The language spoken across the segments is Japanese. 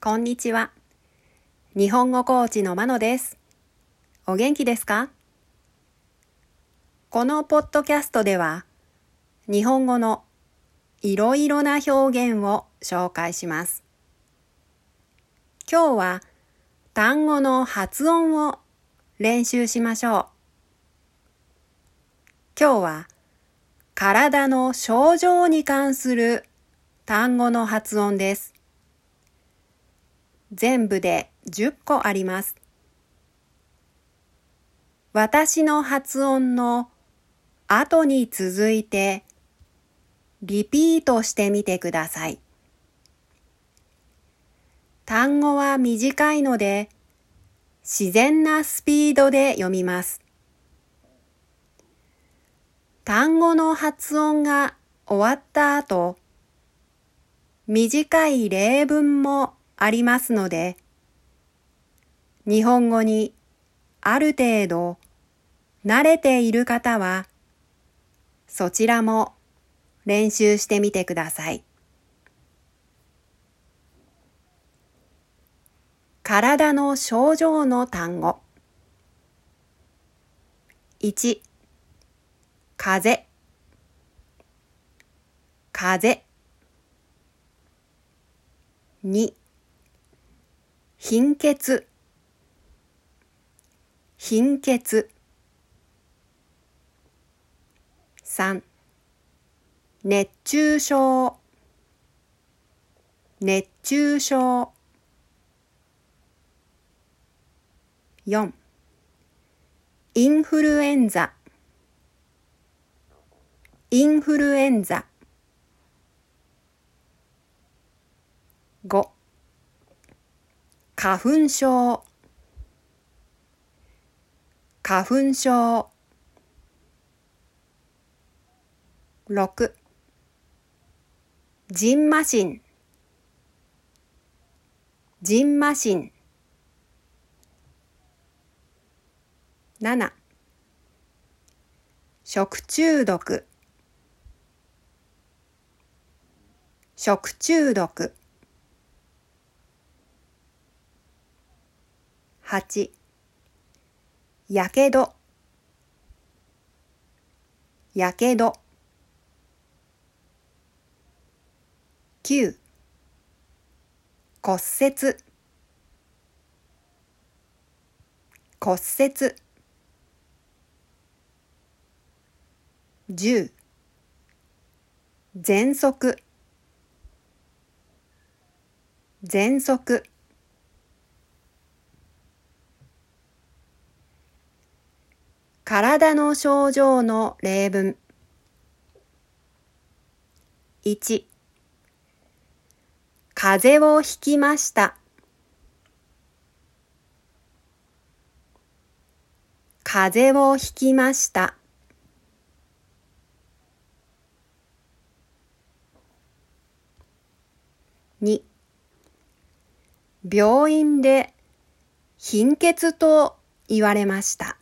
こんにちは。日本語コーチのまのです。お元気ですか？このポッドキャストでは、日本語のいろいろな表現を紹介します。今日は単語の発音を練習しましょう。今日は体の症状に関する単語の発音です。全部で10個あります。私の発音の後に続いてリピートしてみてください。単語は短いので自然なスピードで読みます。単語の発音が終わった後、短い例文もありますので、日本語にある程度慣れている方は、そちらも練習してみてください。体の症状の単語。1、風、風。2、貧血。貧血。3熱中症。熱中症。4インフルエンザ。インフルエンザ。5花粉症。花粉症。6ジンマシン。ジンマシン。7食中毒。食中毒。8やけど。やけど。9骨折。骨折。10喘息。喘息。体の症状の例文。1風邪をひきました。風邪をひきました。2病院で貧血と言われました。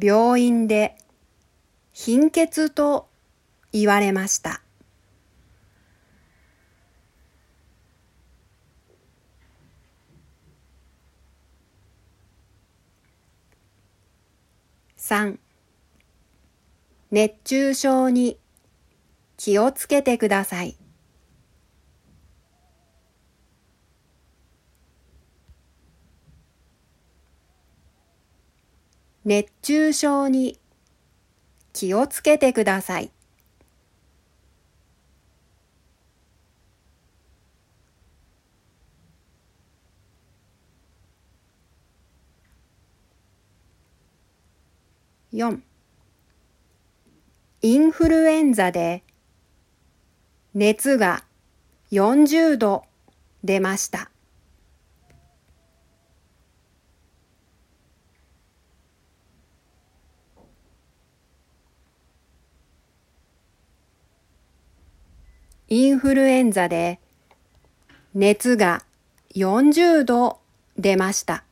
病院で貧血と言われました。3熱中症に気をつけてください。熱中症に気をつけてください。4インフルエンザで熱が40度出ました。インフルエンザで熱が40度出ました。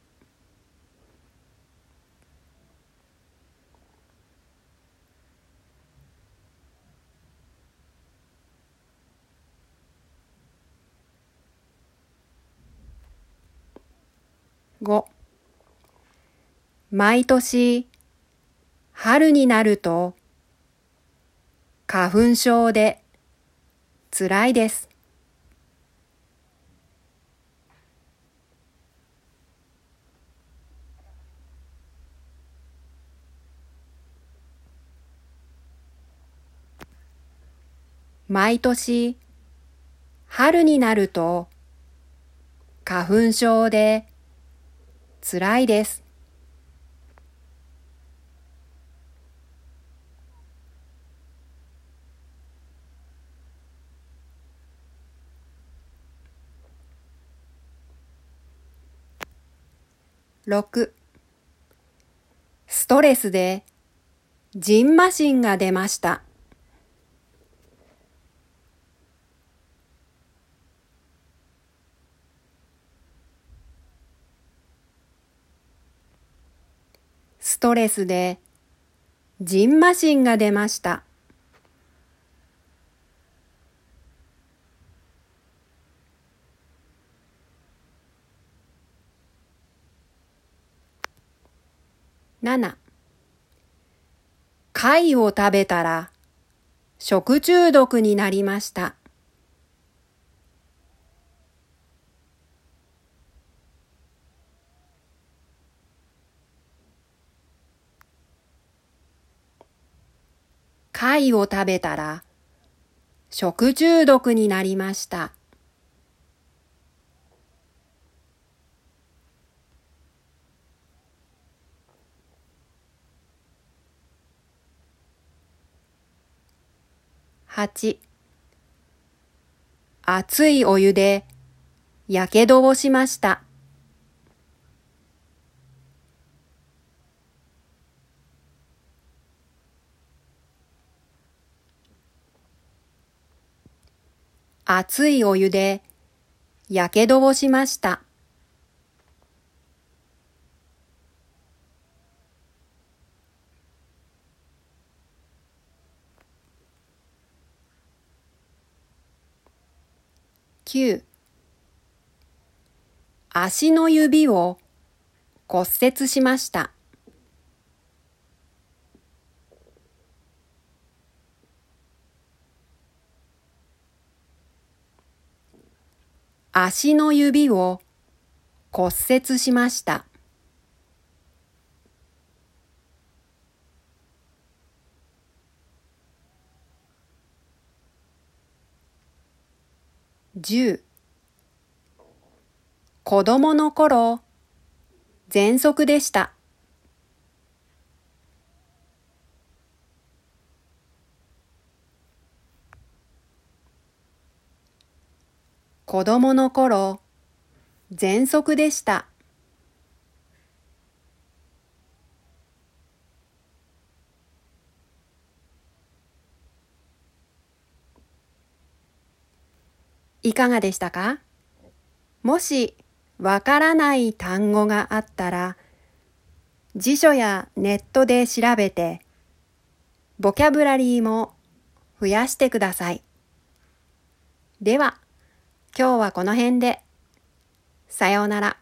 5毎年春になると花粉症でつらいです。毎年春になると花粉症でつらいです。6ストレスでジンマシンが出ました。ストレスでジンマシンが出ました。7貝を食べたら食中毒になりました。貝を食べたら食中毒になりました。8熱いお湯でやけどをしました。熱いお湯でやけどをしました。9足の指を骨折しました。足の指を骨折しました。10子供の頃、喘息でした。子供の頃、喘息でした。いかがでしたか？もしわからない単語があったら辞書やネットで調べてボキャブラリーも増やしてください。では今日はこの辺でさようなら。